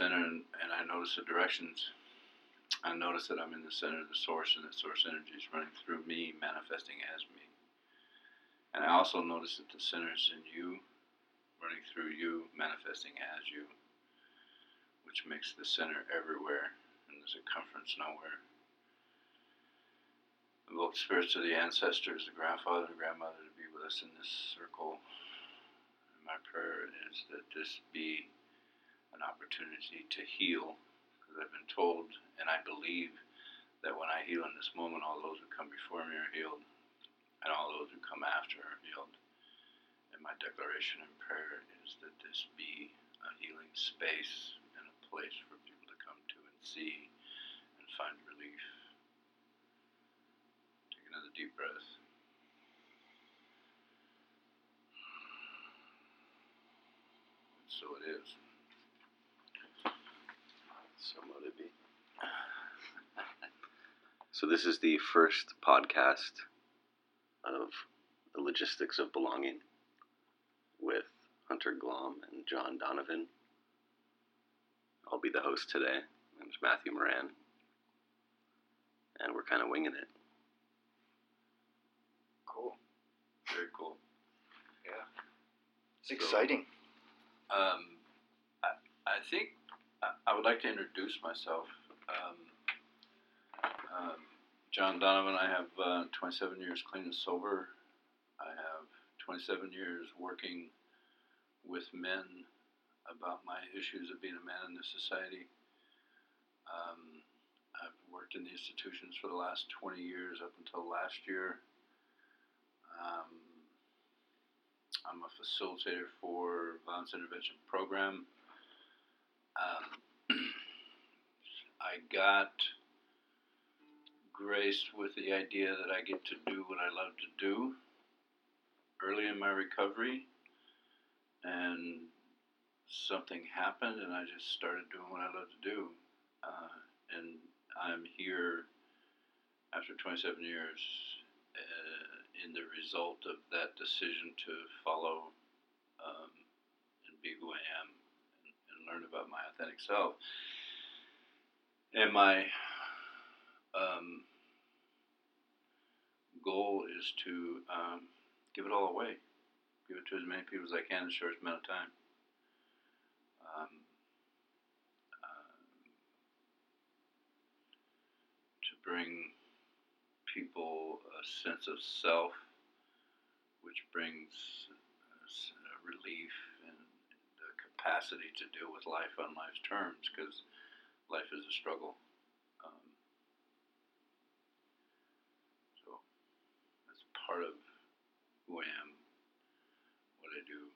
center and, and I notice the directions, I notice that I'm in the center of the source and that source energy is running through me, manifesting as me. And I also notice that the center is in you, running through you, manifesting as you, which makes the center everywhere and the circumference nowhere. Invoke the spirits of the ancestors, the grandfather and grandmother to be with us in this circle. And my prayer is that this be an opportunity to heal, because I've been told and I believe that when I heal in this moment, all those who come before me are healed and all those who come after are healed. And my declaration and prayer is that this be a healing space and a place for people to come to and see and find relief. Take another deep breath. so it is. So it be. so this is the first podcast of the logistics of belonging with Hunter Glom and John Donovan. I'll be the host today. My name's Matthew Moran, and we're kind of winging it. Cool. Very cool. Yeah. It's exciting. Um, I, I think I, would like to introduce myself. Um, um, John Donovan, I have uh, 27 years clean and sober. I have 27 years working with men about my issues of being a man in this society. Um, I've worked in the institutions for the last 20 years up until last year. Um, I'm a facilitator for violence intervention program. Um, I got graced with the idea that I get to do what I love to do early in my recovery, and something happened, and I just started doing what I love to do. Uh, and I'm here after 27 years uh, in the result of that decision to follow um, and be who I am and, learn about my authentic self. And my um, goal is to um, give it all away, give it to as many people as I can in the shortest amount of time. Um, uh, to bring people a sense of self, which brings uh, relief capacity to deal with life on life's terms, because life is a struggle. Um, so that's part of who I am, what I do.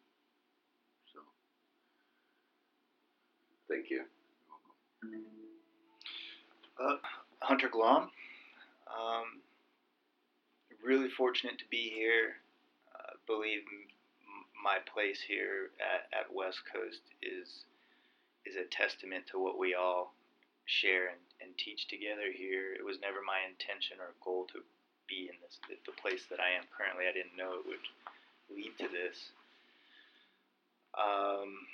So Thank you. you're welcome. Uh, Hunter Glom. Um, really fortunate to be here. Uh, believe my place here at, at West Coast is is a testament to what we all share and, and teach together here. It was never my intention or goal to be in this the, place that I am currently. I didn't know it would lead to this. Um,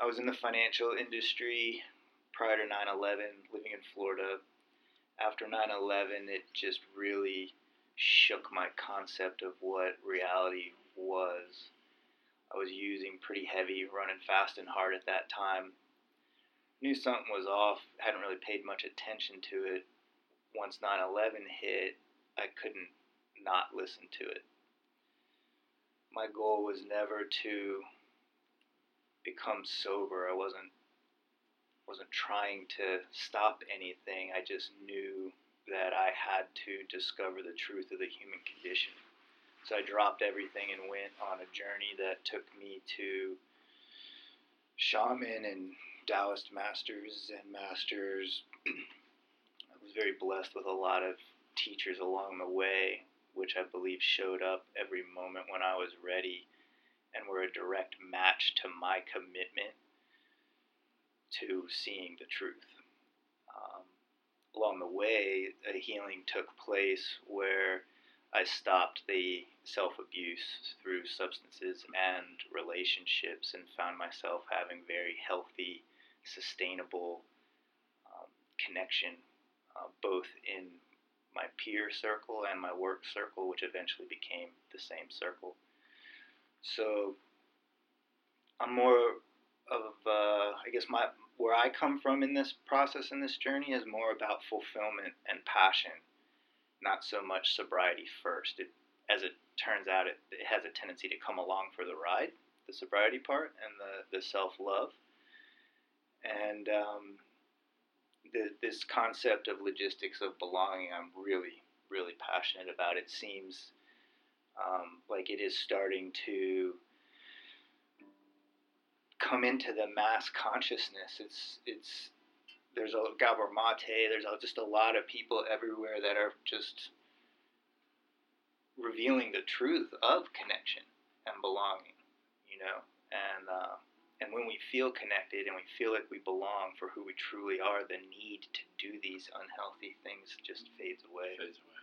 I was in the financial industry prior to 9/11, living in Florida. After 9/11, it just really shook my concept of what reality was. I was using pretty heavy, running fast and hard at that time. Knew something was off, hadn't really paid much attention to it. Once 9 11 hit, I couldn't not listen to it. My goal was never to become sober. I wasn't wasn't trying to stop anything. I just knew that I had to discover the truth of the human condition. So I dropped everything and went on a journey that took me to shaman and Taoist masters and masters. I was very blessed with a lot of teachers along the way, which I believe showed up every moment when I was ready and were a direct match to my commitment to seeing the truth. Um, along the way, a healing took place where I stopped the self abuse through substances and relationships and found myself having very healthy, sustainable um, connection, uh, both in my peer circle and my work circle, which eventually became the same circle. So I'm more of, uh, I guess, my where I come from in this process in this journey is more about fulfillment and passion, not so much sobriety first. It, as it turns out, it, it has a tendency to come along for the ride, the sobriety part and the, the self love. And um, the, this concept of logistics of belonging, I'm really, really passionate about. It seems um, like it is starting to come into the mass consciousness. It's it's there's a Gabor Mate. There's a, just a lot of people everywhere that are just revealing the truth of connection and belonging. You know, and uh, and when we feel connected and we feel like we belong for who we truly are, the need to do these unhealthy things just fades away. Fades away.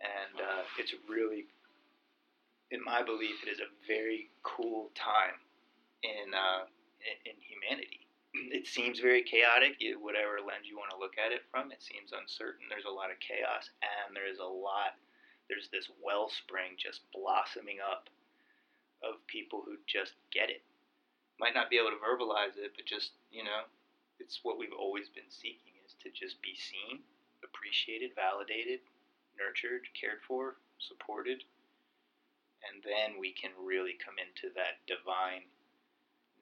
And uh, it's really, in my belief, it is a very cool time in uh, in, humanity. It seems very chaotic, whatever lens you want to look at it from. It seems uncertain. There's a lot of chaos, and there is a lot. There's this wellspring just blossoming up of people who just get it. Might not be able to verbalize it, but just you know, it's what we've always been seeking: is to just be seen, appreciated, validated, nurtured, cared for, supported, and then we can really come into that divine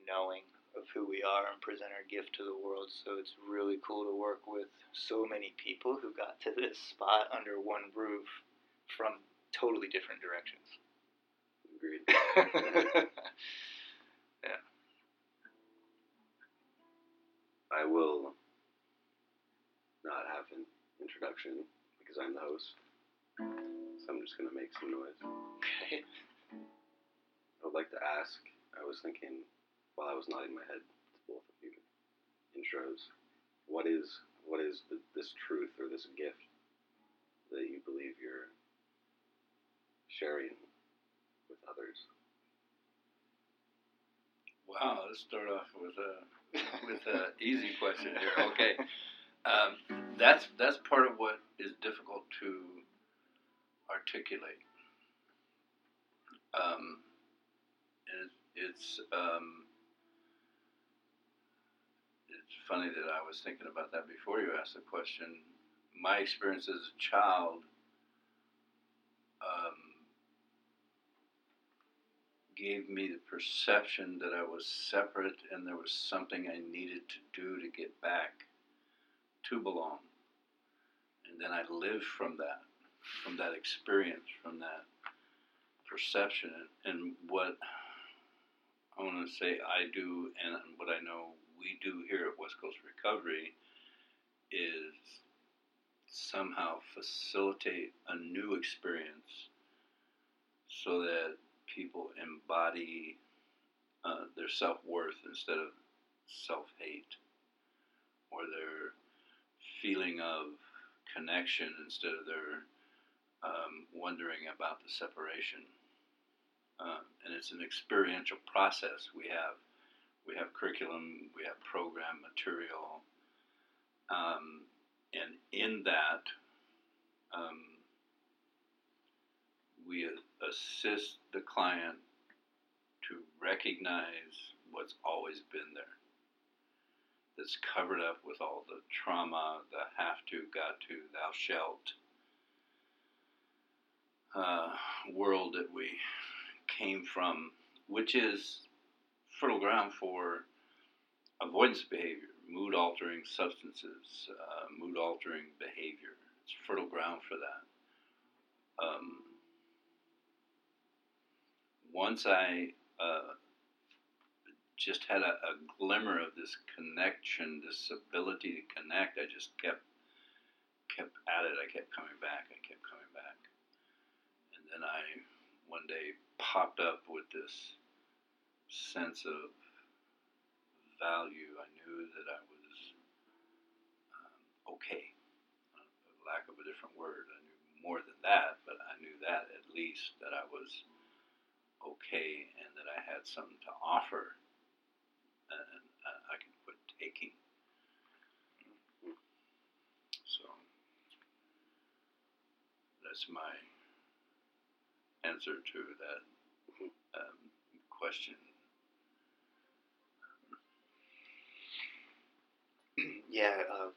knowing of who we are and present our gift to the world. So it's really cool to work with so many people who got to this spot under one roof from totally different directions. Agreed. yeah. I will not have an introduction because I'm the host. So I'm just going to make some noise. Okay. I would like to ask, I was thinking while I was nodding my head to both of you intros, what is what is the, this truth or this gift that you believe you're sharing with others? Wow, let's start off with a with an easy question here. Okay, um, that's that's part of what is difficult to articulate. Um, it, it's um, funny that I was thinking about that before you asked the question. My experience as a child um, gave me the perception that I was separate and there was something I needed to do to get back to belong. And then I lived from that, from that experience, from that perception. And what I want to say I do and what I know we do here at West Coast Recovery is somehow facilitate a new experience so that people embody uh, their self worth instead of self hate, or their feeling of connection instead of their um, wondering about the separation. Uh, and it's an experiential process. We have we have curriculum, we have program material, um, and in that, um, we assist the client to recognize what's always been there. That's covered up with all the trauma, the have to, got to, thou shalt uh, world that we came from, which is fertile ground for avoidance behavior, mood altering substances, uh, mood altering behavior. It's fertile ground for that. Um, once I uh, just had a, a, glimmer of this connection, this ability to connect, I just kept kept at it. I kept coming back. I kept coming back, and then I one day popped up with this sense of value. I knew that I was um, okay. Uh, lack of a different word. I knew more than that, but I knew that at least that I was okay and that I had something to offer, and I could quit taking. So that's my answer to that um, question. Yeah, uh,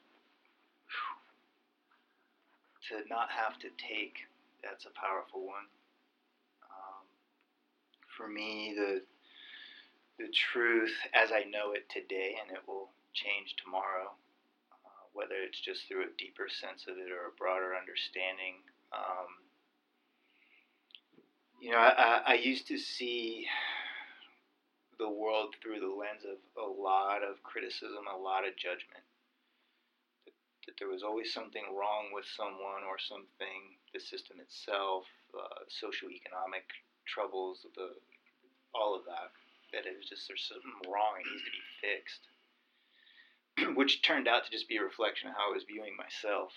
to not have to take, that's a powerful one. Um, for me, the the truth as I know it today, and it will change tomorrow, uh, whether it's just through a deeper sense of it or a broader understanding. Um, you know, I, I used to see the world through the lens of a lot of criticism, a lot of judgment. That, there was always something wrong with someone or something, the system itself, uh, socioeconomic troubles, the all of that. That it was just there's something wrong, it needs to be fixed. Which turned out to just be a reflection of how I was viewing myself.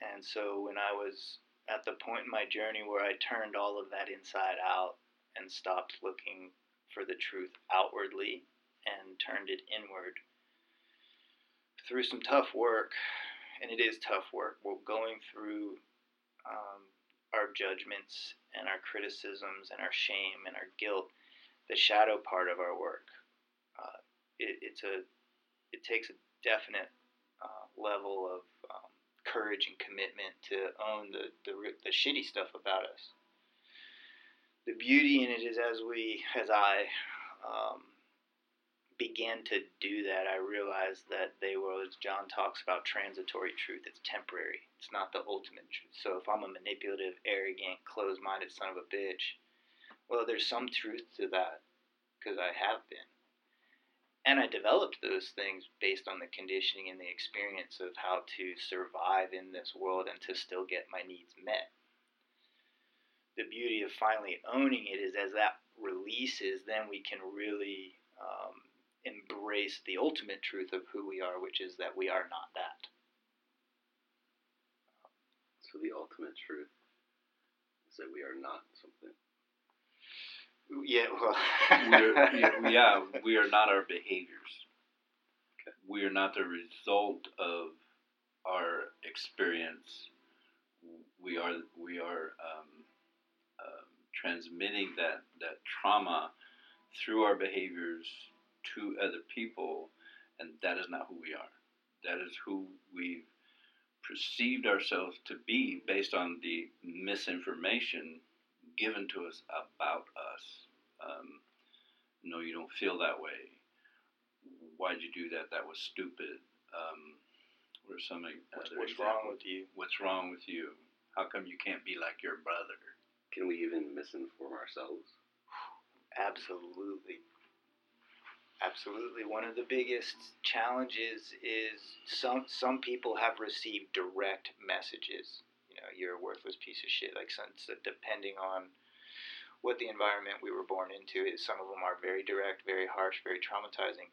And so when I was at the point in my journey where I turned all of that inside out and stopped looking for the truth outwardly and turned it inward through some tough work, and it is tough work. We're going through um, our judgments and our criticisms and our shame and our guilt, the shadow part of our work. Uh, it, it's a, it takes a definite uh, level of um, courage and commitment to own the, the, the shitty stuff about us the beauty in it is as we, as I um, began to do that, I realized that they were, as John talks about, transitory truth. It's temporary. It's not the ultimate truth. So if I'm a manipulative, arrogant, closed-minded son of a bitch, well, there's some truth to that because I have been. And I developed those things based on the conditioning and the experience of how to survive in this world and to still get my needs met the beauty of finally owning it is as that releases, then we can really um, embrace the ultimate truth of who we are, which is that we are not that. So the ultimate truth is that we are not something. Yeah, well, We're, yeah, we are not our behaviors. Okay. We are not the result of our experience. We are we are um, transmitting that, that trauma through our behaviors to other people, and that is not who we are. That is who we've perceived ourselves to be based on the misinformation given to us about us. Um, no, you don't feel that way. Why'd you do that? That was stupid. Um, or something. What's, what's wrong with you? What's wrong with you? How come you can't be like your brother? Can we even misinform ourselves? Absolutely. Absolutely. One of the biggest challenges is some some people have received direct messages. You know, you're a worthless piece of shit. Like since depending on what the environment we were born into is, some of them are very direct, very harsh, very traumatizing.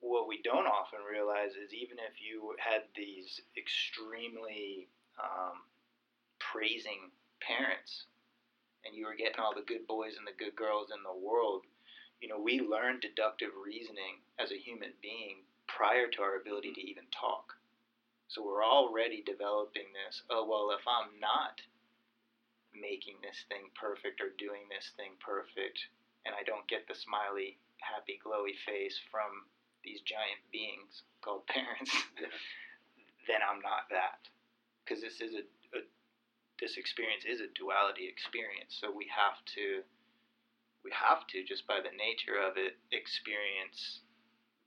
What we don't often realize is even if you had these extremely um, praising parents and you were getting all the good boys and the good girls in the world, you know, we learn deductive reasoning as a human being prior to our ability to even talk. So we're already developing this. Oh, well, if I'm not making this thing perfect or doing this thing perfect, and I don't get the smiley, happy, glowy face from these giant beings called parents, then I'm not that. Because this is a this experience is a duality experience. So we have to we have to just by the nature of it experience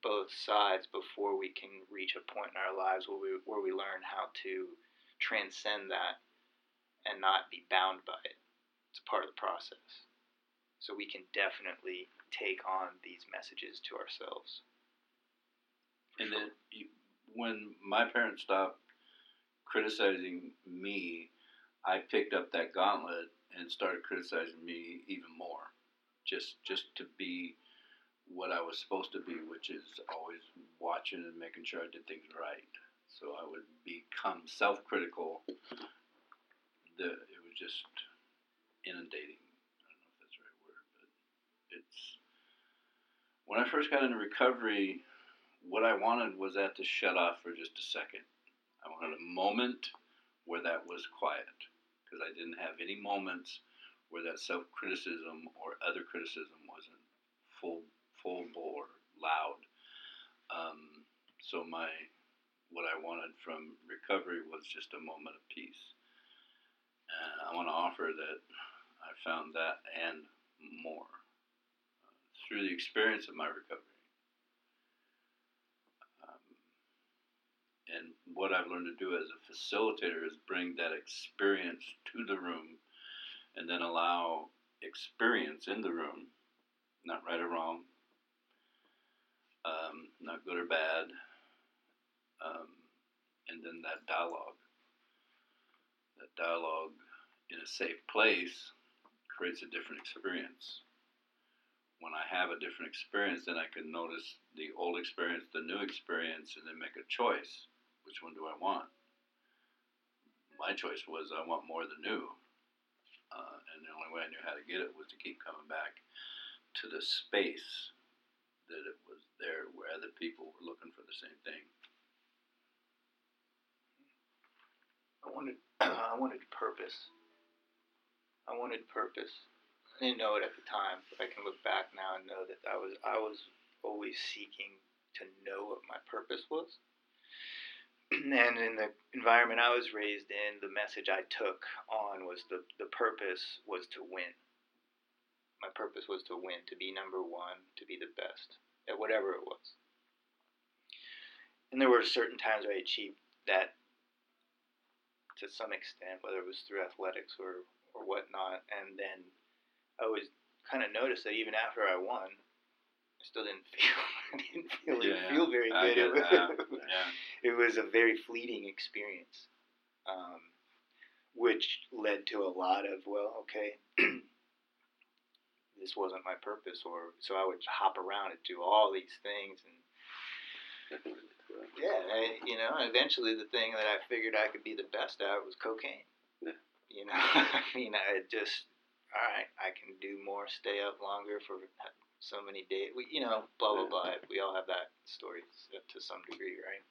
both sides before we can reach a point in our lives where we where we learn how to transcend that and not be bound by it. It's a part of the process. So we can definitely take on these messages to ourselves. And then you, when my parents stopped criticizing me I picked up that gauntlet and started criticizing me even more, just just to be what I was supposed to be, which is always watching and making sure I did things right. so I would become self-critical. The it was just inundating. I don't know if that's the right word, but it's when I first got into recovery. What I wanted was that to shut off for just a second. I wanted a moment where that was quiet because I didn't have any moments where that self-criticism or other criticism wasn't full full bore loud. Um, so my what I wanted from recovery was just a moment of peace. And I want to offer that I found that and more uh, through the experience of my recovery. Um, and what I've learned to do as a facilitator is bring that experience to the room and then allow experience in the room, not right or wrong, um, not good or bad, um, and then that dialogue. That dialogue in a safe place creates a different experience. When I have a different experience, then I can notice the old experience, the new experience, and then make a choice. Which one do I want? My choice was I want more of the new. Uh, and the only way I knew how to get it was to keep coming back to the space that it was there where other people were looking for the same thing. I wanted I wanted purpose. I wanted purpose. I didn't know it at the time, but I can look back now and know that I was I was always seeking to know what my purpose was. and in the environment I was raised in, the message I took on was the the purpose was to win. My purpose was to win, to be number one, to be the best at whatever it was. And there were certain times I achieved that to some extent, whether it was through athletics or, or whatnot. And then I was kind of noticed that even after I won, still didn't feel didn't really Yeah, feel very I good. It was. Yeah. it was a very fleeting experience, um, which led to a lot of well, okay, this wasn't my purpose, or so I would hop around and do all these things and I can relate to that. yeah, I, you know, eventually the thing that I figured I could be the best at was cocaine. Yeah. You know, I mean, I just, all right, I can do more, stay up longer for so many days. We, you know, blah blah blah. We all have that story to some degree, right?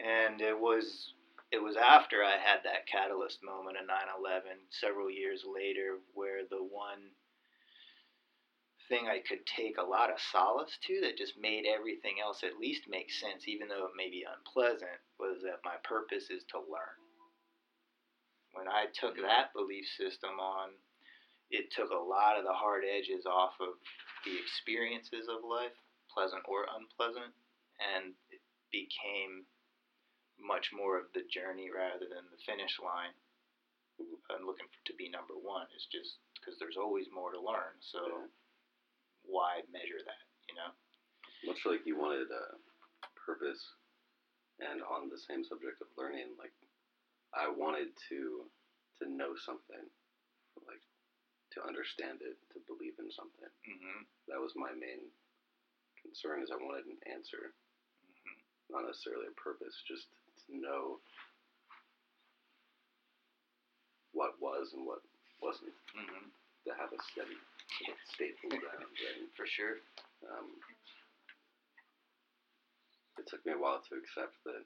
And it was, it was after I had that catalyst moment of 9/11, several years later, where the one thing I could take a lot of solace to that just made everything else at least make sense, even though it may be unpleasant, was that my purpose is to learn. When I took mm-hmm. that belief system on, it took a lot of the hard edges off of the experiences of life, pleasant or unpleasant, and it became much more of the journey rather than the finish line. I'm looking to be number one. It's just because there's always more to learn. So Yeah. why measure that? You know. Much like you wanted a purpose, and on the same subject of learning, like I wanted to to know something, like to understand it, to believe in something. Mm-hmm. That was my main concern. Is I wanted an answer, Mm-hmm. not necessarily a purpose, just to know what was and what wasn't. Mm-hmm. To have a steady, stable ground, right? For sure. Um, it took me a while to accept that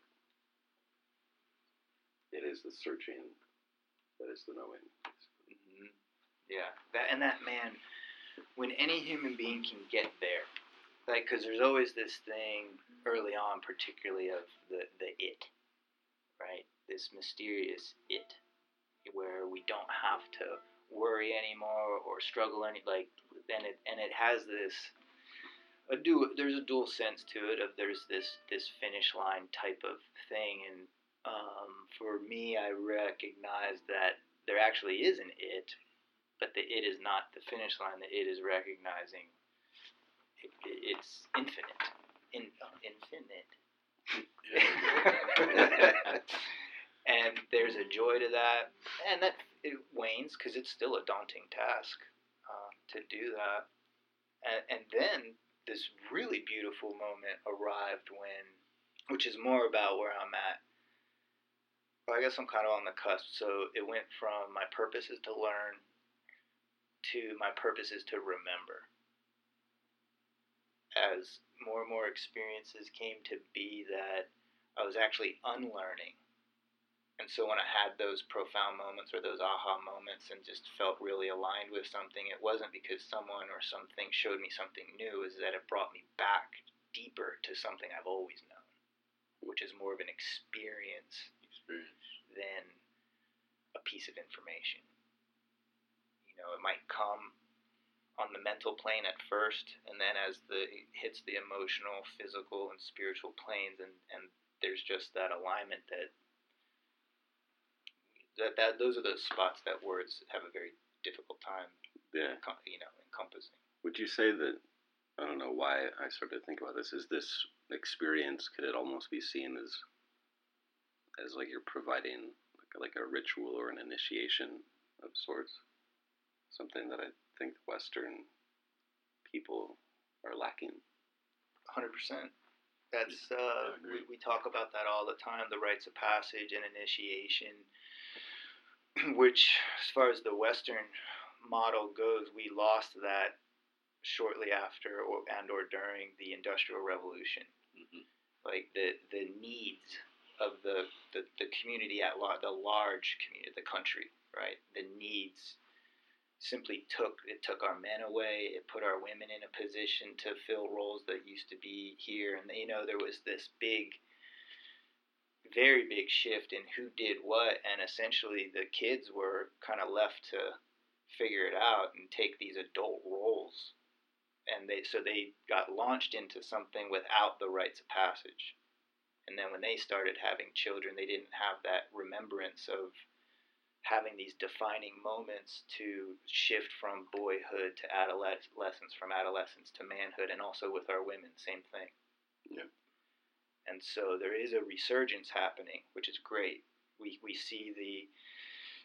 it is the searching that is the knowing. Yeah. That and that man, when any human being can get there, like, because there's always this thing early on, particularly of the the it, right? This mysterious it, where we don't have to worry anymore or struggle any like and it and it has this a du- there's a dual sense to it of there's this this finish line type of thing and um, for me I recognize that there actually is an it but the it is not the finish line the it is recognizing it, it, it's infinite in, uh, infinite and there's a joy to that, and that it wanes because it's still a daunting task uh, to do that. And, and then this really beautiful moment arrived when which is more about where I'm at. I guess I'm kind of on the cusp. So it went from my purpose is to learn to my purpose is to remember. As more and more experiences came to be that I was actually unlearning. And so when I had those profound moments or those aha moments and just felt really aligned with something, it wasn't because someone or something showed me something new, is that it brought me back deeper to something I've always known, which is more of an experience, Experience. than a piece of information. You know, it might come on the mental plane at first, and then as the it hits the emotional, physical, and spiritual planes, and, and there's just that alignment that that, that those are the spots that words have a very difficult time, Yeah. you know, encompassing. Would you say that I don't know why I started to think about this? Is this experience could it almost be seen as as like you're providing like like a ritual or an initiation of sorts? Something that I think Western people are lacking. Hundred percent. That's uh, we, we talk about that all the time. The rites of passage and initiation, which, as far as the Western model goes, we lost that shortly after or and or during the Industrial Revolution. Mhm. Like the the needs of the the, the community at large, the large community, the country, right? The needs simply took it took our men away. It put our women in a position to fill roles that used to be here. And you know there was this big very big shift in who did what. And essentially the kids were kind of left to figure it out and take these adult roles. And they so they got launched into something without the rites of passage. And then when they started having children they didn't have that remembrance of having these defining moments to shift from boyhood to adolescence, from adolescence to manhood, and also with our women, same thing. Yeah. And so there is a resurgence happening, which is great. We we see the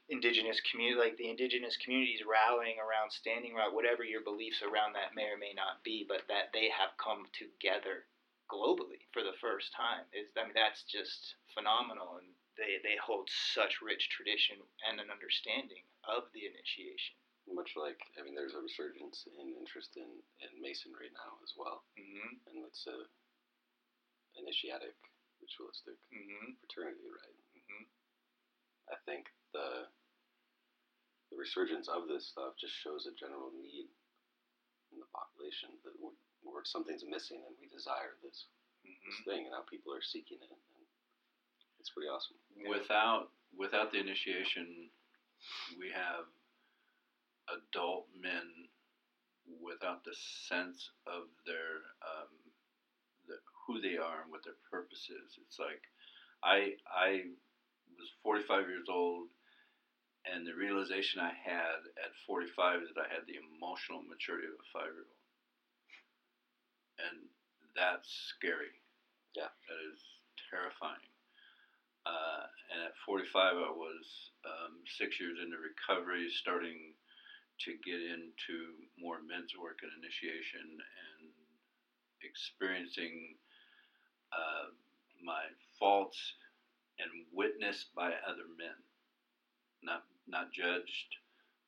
indigenous community, like the indigenous communities, rallying around, standing around, whatever your beliefs around that may or may not be, but that they have come together globally for the first time. Is I mean that's just phenomenal and they, they hold such rich tradition and an understanding of the initiation. Much like I mean, there's a resurgence in interest in, in masonry now as well, Mm-hmm. and it's a initiatic, ritualistic Mm-hmm. fraternity, right? Mm-hmm. I think the the resurgence of this stuff just shows a general need in the population that we're, where something's missing and we desire this, this Mm-hmm. thing, and now people are seeking it. It's pretty awesome. Without without the initiation, we have adult men without the sense of their um, the, who they are and what their purpose is. It's like I I was 45 years old, and the realization I had at 45 is that I had the emotional maturity of a five year old, and that's scary. Yeah. that is terrifying. Uh, and at 45, I was um, six years into recovery, starting to get into more men's work and initiation and experiencing uh, my faults and witnessed by other men, not not judged,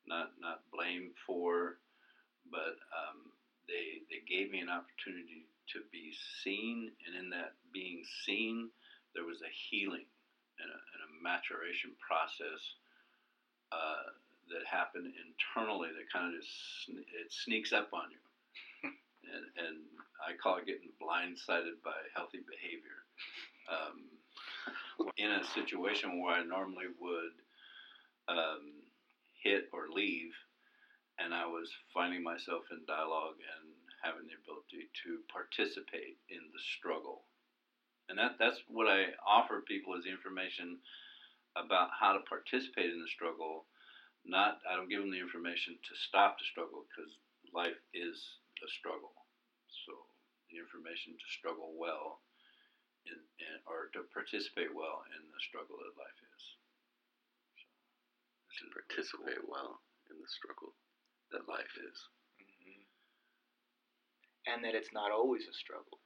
not not blamed for, but um, they they gave me an opportunity to be seen, and in that being seen, there was a healing and a, and a maturation process uh, that happened internally that kind of just sne- it sneaks up on you, and and I call it getting blindsided by healthy behavior. Um, in a situation where I normally would um, hit or leave, and I was finding myself in dialogue and having the ability to participate in the struggle. And that, that's what I offer people is information about how to participate in the struggle. Not, I don't give them the information to stop the struggle because life is a struggle. So the information to struggle well in, in, or to participate well in the struggle that life is. So, this is really Participate cool. well in the struggle that life is. Mm-hmm. And that it's not always a struggle.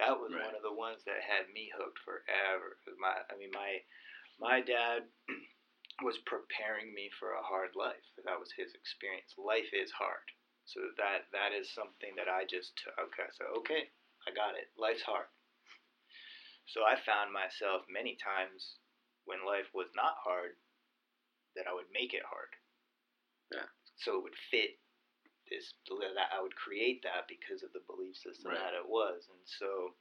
That was Right. one of the ones that had me hooked forever. My, I mean, my my dad was preparing me for a hard life. That was his experience. Life is hard, so that that is something that I just took. Okay, so okay, I got it. Life's hard. So I found myself many times when life was not hard that I would make it hard. Yeah. So it would fit this that I would create that because of the belief system Right. that it was, and so.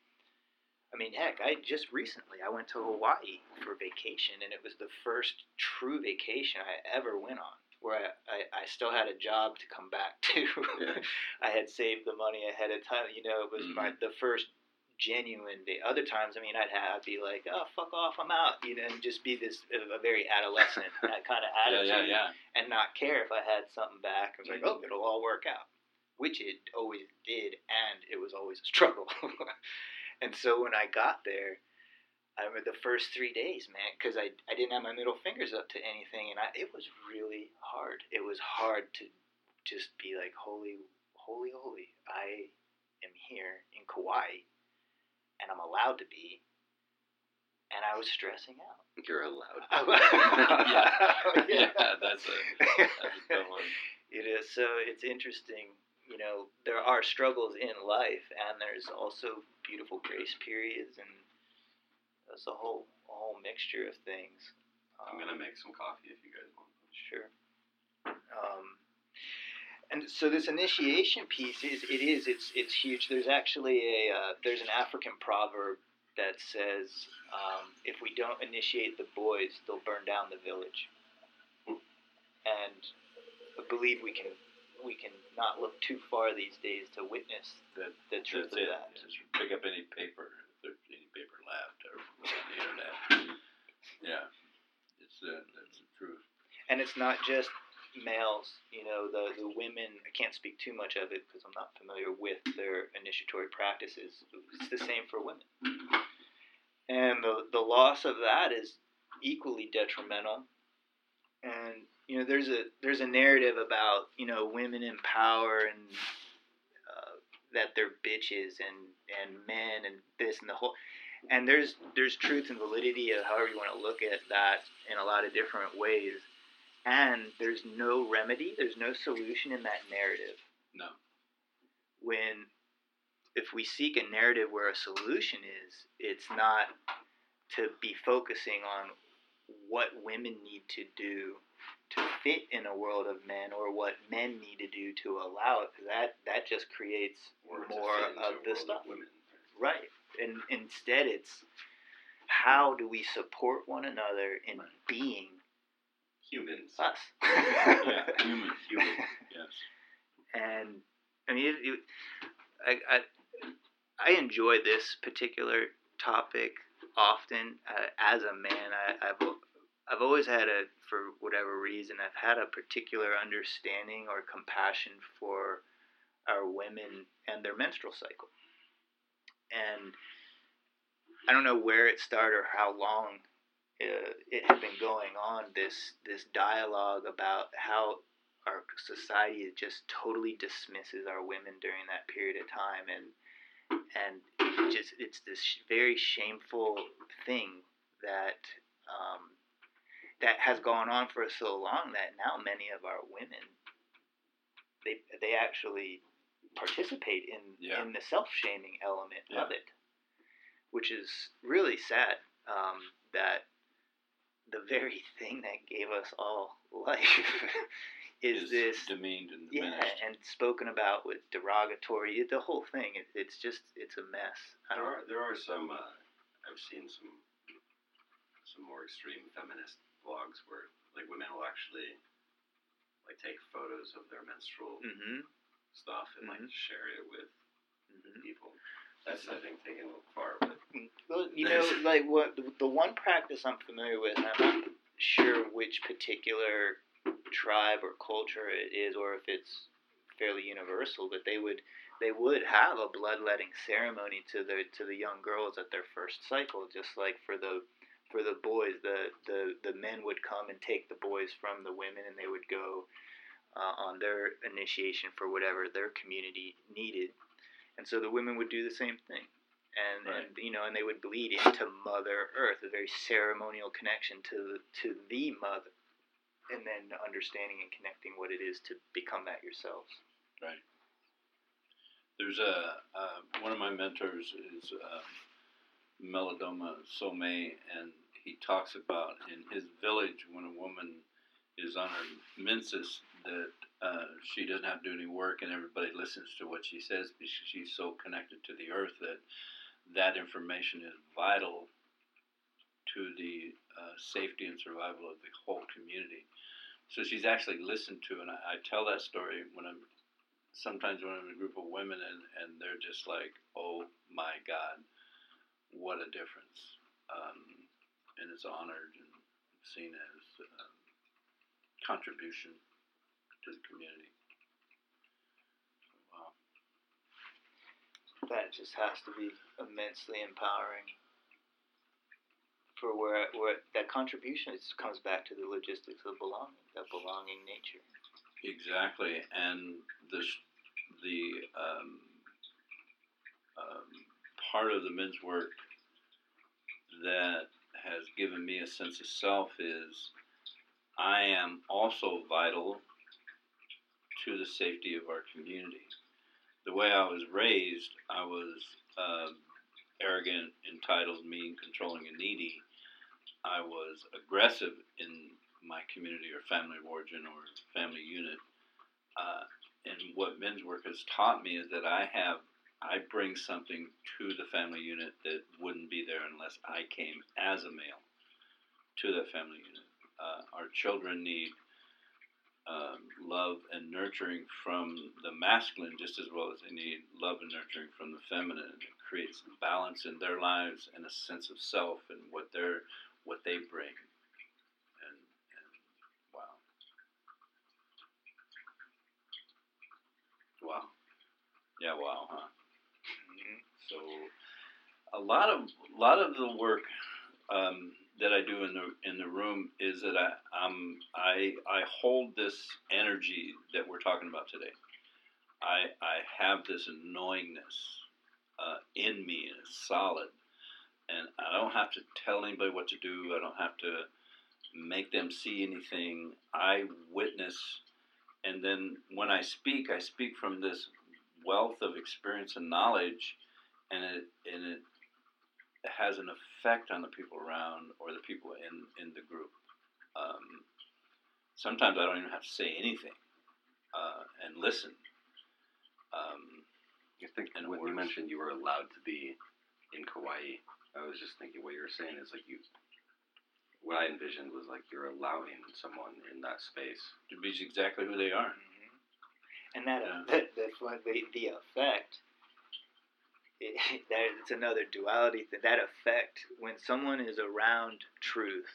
I mean, heck, I just recently I went to Hawaii for vacation, and it was the first true vacation I ever went on, where I, I, I still had a job to come back to. Yeah. I had saved the money ahead of time. You know, it was my mm-hmm. the first genuine day. Other times, I mean, I'd have I'd be like, oh fuck off, I'm out, you know, and just be this uh, a very adolescent that kind of Yeah, attitude, yeah, yeah. and not care if I had something back. I was like, oh, it'll all work out, which it always did, and it was always a struggle. and so when I got there. I remember the first three days, man, because I, I didn't have my middle fingers up to anything, and I, it was really hard. It was hard to just be like, holy, holy, holy, I am here in Kauai, and I'm allowed to be, and I was stressing out. You're allowed. Yeah. yeah. Yeah, that's a that's a good one. It is so. It's interesting. You know, there are struggles in life, and there's also beautiful grace periods, and there's a whole a whole mixture of things. I'm gonna make some coffee if you guys want. Sure. Um, and so this initiation piece is it is it's it's huge. There's actually a uh, there's an African proverb that says um, if we don't initiate the boys, they'll burn down the village. And I believe we can we can not look too far these days to witness That, the truth of it. that. Just pick up any paper, if there's any paper left, or on the internet. Yeah, it's uh, that's the truth. and it's not just males you know the the women i can't speak too much of it because i'm not familiar with their initiatory practices. It's the same for women. And the the loss of that is equally detrimental. And you know there's a there's a narrative about you know women in power and uh, that they're bitches and and men and this and the whole and there's there's truth and validity of however you want to look at that in a lot of different ways and there's no remedy there's no solution in that narrative No. when if we seek a narrative where a solution is it's not to be focusing on what women need to do to fit in a world of men or what men need to do to allow it that that just creates Or more fit into a of the stuff women. right and instead it's how do we support one another in Right. being Humans. us Yeah, human, human. Yes. and I mean, it, it, I, I I enjoy this particular topic often. Uh, as a man, I, I've I've always had a for whatever reason I've had a particular understanding or compassion for our women and their menstrual cycle, and I don't know where it started or how long. Uh, it had been going on this this dialogue about how our society just totally dismisses our women during that period of time and and it just it's this very shameful thing that um, that has gone on for so long that now many of our women they they actually participate in Yeah. in the self-shaming element Yeah. of it which is really sad um, very thing that gave us all life is, this demeaned and yeah, and spoken about with derogatory. The whole thing, it, it's just, it's a mess. I There are there are some. Uh, I've seen some some more extreme feminist blogs where like women will actually like take photos of their menstrual Mm-hmm. stuff and like Mhm. share it with mm-hmm. people. That's I think taken a little far, but Well, you know, like what the, the one practice I'm familiar with, I'm not sure which particular tribe or culture it is, or if it's fairly universal, but they would they would have a bloodletting ceremony to the to the young girls at their first cycle, just like for the for the boys, the the the men would come and take the boys from the women, and they would go uh, on their initiation for whatever their community needed, and so the women would do the same thing and, Right. and you know, and they would bleed into Mother Earth, a very ceremonial connection to to the mother, and then understanding and connecting what it is to become that yourselves. Right. There's a uh, one of my mentors is um, Malidoma Some, and he talks about in his village when a woman is on her menses that uh, she doesn't have to do any work and everybody listens to what she says because she's so connected to the earth that that information is vital to the uh, safety and survival of the whole community. So she's actually listened to, and I, I tell that story when I'm sometimes when I'm in a group of women and, and they're just like, oh my God, what a difference. Um, and it's honored and seen as um, contribution to the community. Wow. That just has to be immensely empowering. For where where that contribution comes back to the logistics of belonging, that belonging nature. Exactly, and the the um, um, part of the men's work that has given me a sense of self is I am also vital the safety of our community. The way I was raised, I was um, arrogant, entitled, mean, controlling, and needy. I was aggressive in my community or family of origin or family unit. Uh, and what men's work has taught me is that I have, I bring something to the family unit that wouldn't be there unless I came as a male to that family unit. Uh, our children need um, love and nurturing from the masculine just as well as they need love and nurturing from the feminine. It creates balance in their lives and a sense of self and what they're what they bring. And, and wow. Wow. Yeah, wow, huh? Mm-hmm. So a lot of a lot of the work um, that I do in the in the room is that I um I I hold this energy that we're talking about today. I I have this knowingness uh, in me and it's solid, and I don't have to tell anybody what to do. I don't have to make them see anything. I witness, and then when I speak, I speak from this wealth of experience and knowledge, and it and it has an effect on the people around or the people in in the group. Um, sometimes I don't even have to say anything, uh, and listen. Um, I think And it when you mentioned you were allowed to be in Kauai, I was just thinking what you were saying is like you. What I envisioned was like you're allowing someone in that space. to be exactly who they are. Mhm. And that Yeah. the, the the the effect. It, that it's another duality. That that effect when someone is around truth,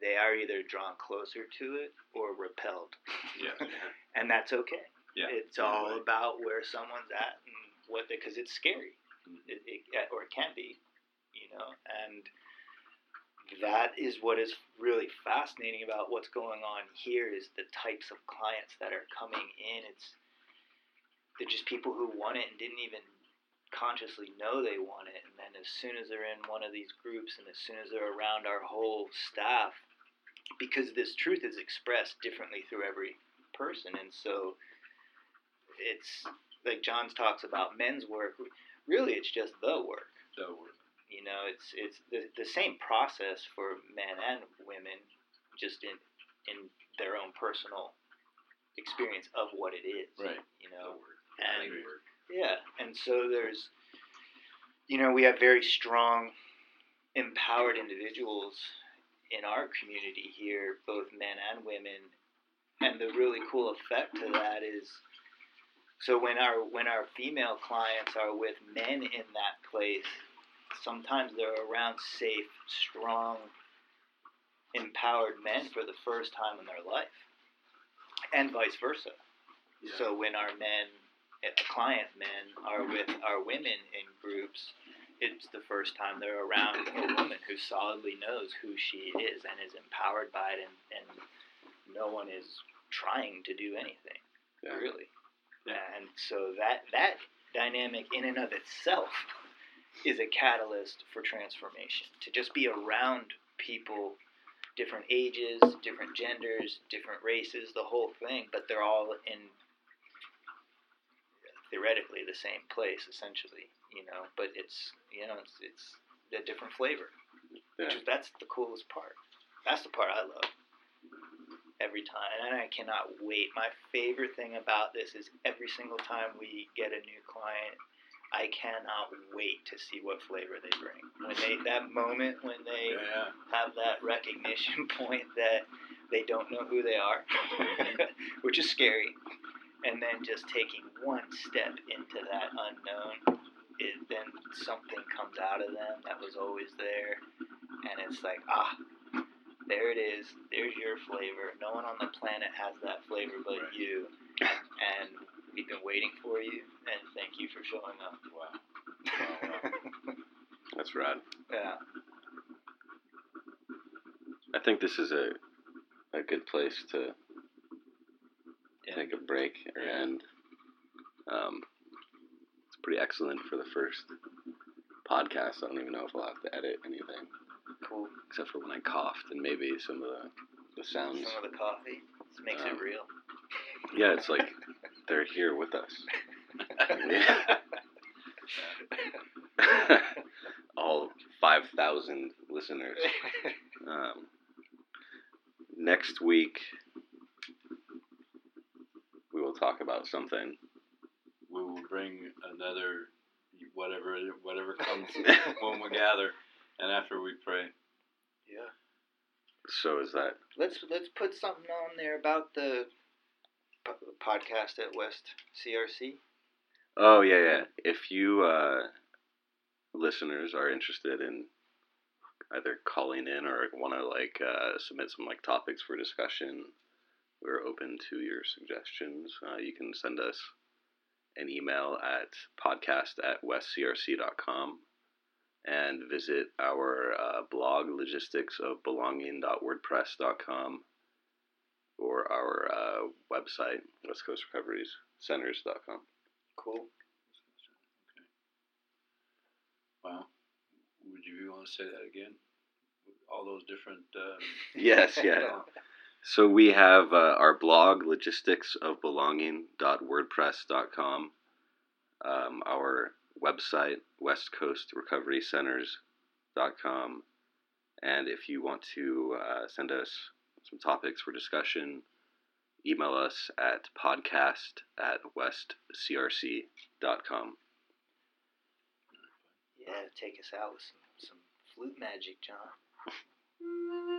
they are either drawn closer to it or repelled, Yeah. and that's okay. Yeah. It's all way. about where someone's at and what because it's scary, Mhm. it, it, or it can be, you know, and that is what is really fascinating about what's going on here is the types of clients that are coming in. It's they're just people who want it and didn't even consciously know they want it, and then as soon as they're in one of these groups and as soon as they're around our whole staff, because this truth is expressed differently through every person, and so it's like John's talks about men's work. Really, it's just the work. The work. You know, it's it's the, the same process for men and women, just in in their own personal experience of what it is. Right. You know, and. Yeah, and so there's, you know, we have very strong, empowered individuals in our community here, both men and women, and the really cool effect to that is, so when our when our female clients are with men in that place, sometimes they're around safe, strong, empowered men for the first time in their life, and vice versa. Yeah. So when our men, uh, client men, are with our women in groups, it's the first time they're around a woman who solidly knows who she is and is empowered by it, and, and no one is trying to do anything Yeah. really. Yeah. And so that that dynamic in and of itself is a catalyst for transformation. To just be around people, different ages, different genders, different races, the whole thing, but they're all in theoretically the same place essentially, you know. But it's you know it's it's a different flavor. Yeah. Which is, that's the coolest part. That's the part I love. Every time, and I cannot wait. My favorite thing about this is every single time we get a new client, I cannot wait to see what flavor they bring. When they that moment when they Yeah. have that recognition point that they don't know who they are, which is scary, and then just taking one step into that unknown, it, then something comes out of them that was always there, and it's like ah. There it is. There's your flavor. No one on the planet has that flavor but Right. you. And we've been waiting for you, and thank you for showing up. Wow. Wow, wow. That's rad. yeah. I think this is a a good place to Yeah. take a break and um, it's pretty excellent for the first podcast. I don't even know if I'll have to edit anything Cool. except for when I coughed and maybe some of the the sounds. Some of the coffee. This makes Um, it real. Yeah, it's like they're here with us. Yeah. All five thousand listeners. Um, next week, we will talk about something. We will bring another whatever whatever comes when we gather and after we pray. yeah. So is that Let's let's put something on there about the po- podcast at West CRC. Oh yeah, yeah. If you uh, listeners are interested in either calling in or want to like uh, submit some like topics for discussion, we're open to your suggestions. Uh, you can send us an email at podcast at westcrc.com and visit our uh, blog logistics of belonging.wordpress.com or our uh, website west coast recoveries centers.com Cool. Wow. Would you want to say that again? All those different. Um, Yes, yeah. So we have uh, our blog, logistics of belonging.wordpress.com, um, our website, West Coast Recovery Centers.com, and if you want to uh, send us some topics for discussion, email us at podcast at westcrc.com. Yeah, take us out with some, some flute magic, John.